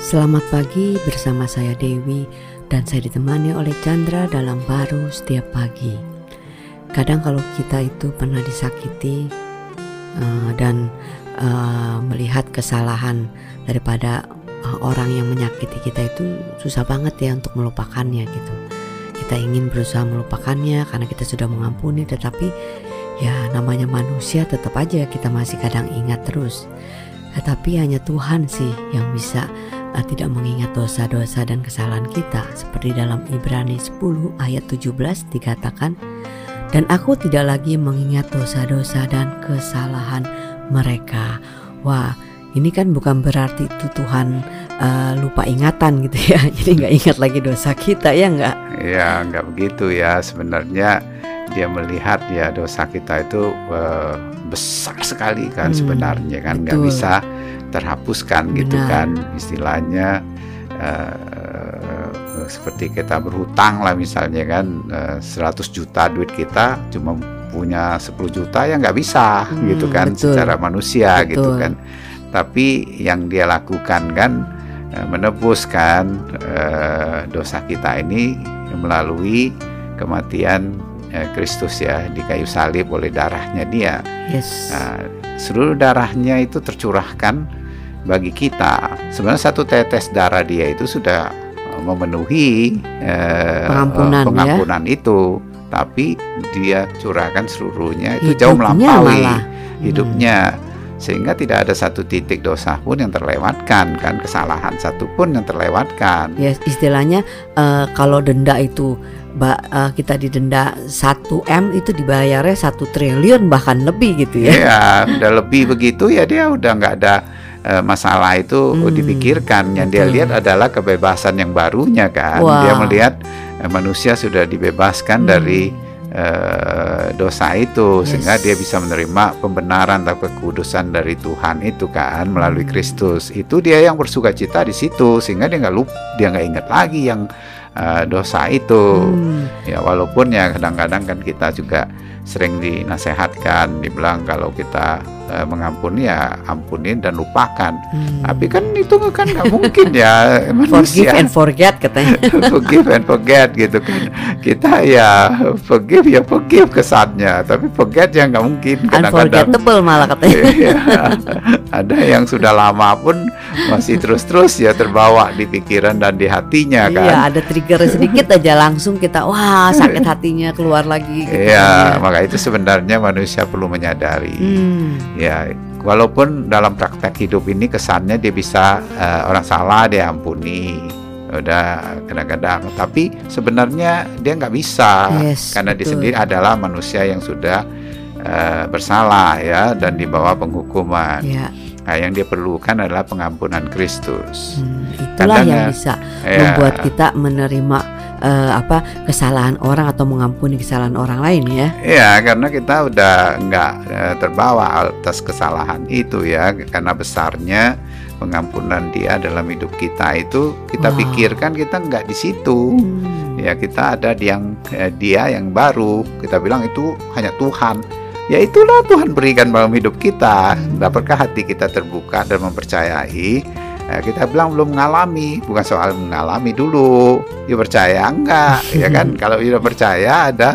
Selamat pagi bersama saya Dewi dan saya ditemani oleh Chandra dalam baru setiap pagi. Kadang kalau kita itu pernah disakiti uh, dan uh, melihat kesalahan daripada uh, orang yang menyakiti kita itu susah banget ya untuk melupakannya gitu. Kita ingin berusaha melupakannya karena kita sudah mengampuni tetapi ya namanya manusia tetap aja kita masih kadang ingat terus. Tetapi hanya Tuhan sih yang bisa tidak mengingat dosa-dosa dan kesalahan kita seperti dalam Ibrani 10 ayat 17 dikatakan dan aku tidak lagi mengingat dosa-dosa dan kesalahan mereka. Wah, ini kan bukan berarti itu Tuhan uh, lupa ingatan gitu ya. Jadi nggak ingat lagi dosa kita ya nggak? Ya nggak begitu ya. Sebenarnya dia melihat ya dosa kita itu uh, besar sekali kan hmm, sebenarnya kan nggak bisa terhapuskan gitu kan istilahnya uh, seperti kita berhutang lah misalnya kan uh, eh, 100 juta duit kita cuma punya 10 juta ya nggak bisa hmm, gitu kan betul. secara manusia betul. gitu kan tapi yang dia lakukan kan uh, menebuskan uh, dosa kita ini melalui kematian Kristus ya di kayu salib oleh darahnya dia. Yes. Nah, seluruh darahnya itu tercurahkan bagi kita. Sebenarnya satu tetes darah dia itu sudah memenuhi eh, pengampunan, pengampunan ya? itu. Tapi dia curahkan seluruhnya itu hidupnya jauh melampaui malah. hidupnya. Sehingga tidak ada satu titik dosa pun yang terlewatkan kan? Kesalahan satu pun yang terlewatkan. Ya istilahnya uh, kalau denda itu ba, uh, kita didenda 1 m itu dibayarnya satu triliun bahkan lebih gitu ya. Ya udah lebih begitu ya dia udah nggak ada uh, masalah itu hmm, dipikirkan. Yang dia lihat adalah kebebasan yang barunya kan. Wow. Dia melihat uh, manusia sudah dibebaskan hmm. dari uh, dosa itu yes. sehingga dia bisa menerima pembenaran atau kekudusan dari Tuhan itu kan melalui hmm. Kristus. Itu dia yang bersuka cita di situ sehingga dia nggak lupa, dia nggak ingat lagi yang uh, dosa itu. Hmm. Ya walaupun ya kadang-kadang kan kita juga sering dinasehatkan, dibilang kalau kita uh, mengampuni ya ampunin dan lupakan. Hmm. Tapi kan itu kan nggak mungkin ya manusia. Forgive and forget katanya. forgive and forget gitu kan. Kita ya forgive ya forgive kesannya, tapi forget ya nggak mungkin. Unforgettable malah katanya. Iya. ada yang sudah lama pun masih terus-terus ya terbawa di pikiran dan di hatinya iya, kan. Iya, ada trigger sedikit aja langsung kita wah sakit hatinya keluar lagi. Gitu iya. Maka itu sebenarnya manusia perlu menyadari. Hmm. Ya, walaupun dalam praktek hidup ini kesannya dia bisa uh, orang salah dia ampuni udah kadang-kadang tapi sebenarnya dia nggak bisa yes, karena betul. dia sendiri adalah manusia yang sudah uh, bersalah ya dan di bawah penghukuman. Yeah. Nah, yang dia perlukan adalah pengampunan Kristus. Hmm, itulah Kadang, yang bisa ya, membuat kita menerima uh, apa kesalahan orang atau mengampuni kesalahan orang lain ya. Iya, karena kita udah nggak uh, terbawa atas kesalahan itu ya, karena besarnya pengampunan dia dalam hidup kita itu kita wow. pikirkan kita nggak di situ. Hmm. Ya, kita ada di yang eh, dia yang baru. Kita bilang itu hanya Tuhan ya itulah Tuhan berikan dalam hidup kita. Dapatkah hati kita terbuka dan mempercayai? Eh, kita bilang belum mengalami, bukan soal mengalami dulu. Ya percaya enggak, ya kan? Kalau sudah percaya ada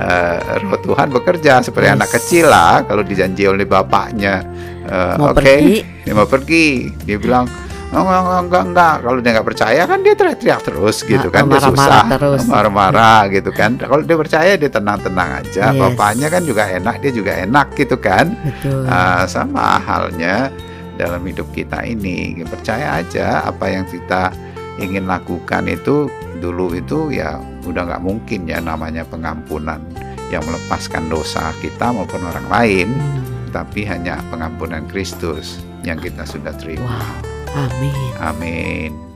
uh, roh Tuhan bekerja seperti yes. anak kecil lah. Kalau dijanji oleh bapaknya, uh, oke, okay, dia mau pergi, dia bilang Oh, enggak, enggak, enggak. Kalau dia nggak percaya kan dia teriak-teriak terus gitu nah, kan, dia susah, marah-marah gitu kan. Kalau dia percaya dia tenang-tenang aja. Yes. Bapaknya kan juga enak, dia juga enak gitu kan. Betul. Uh, sama halnya dalam hidup kita ini, percaya aja apa yang kita ingin lakukan itu dulu itu ya udah nggak mungkin ya namanya pengampunan yang melepaskan dosa kita maupun orang lain, hmm. tapi hanya pengampunan Kristus yang kita sudah terima. Wow. Amin. Amin.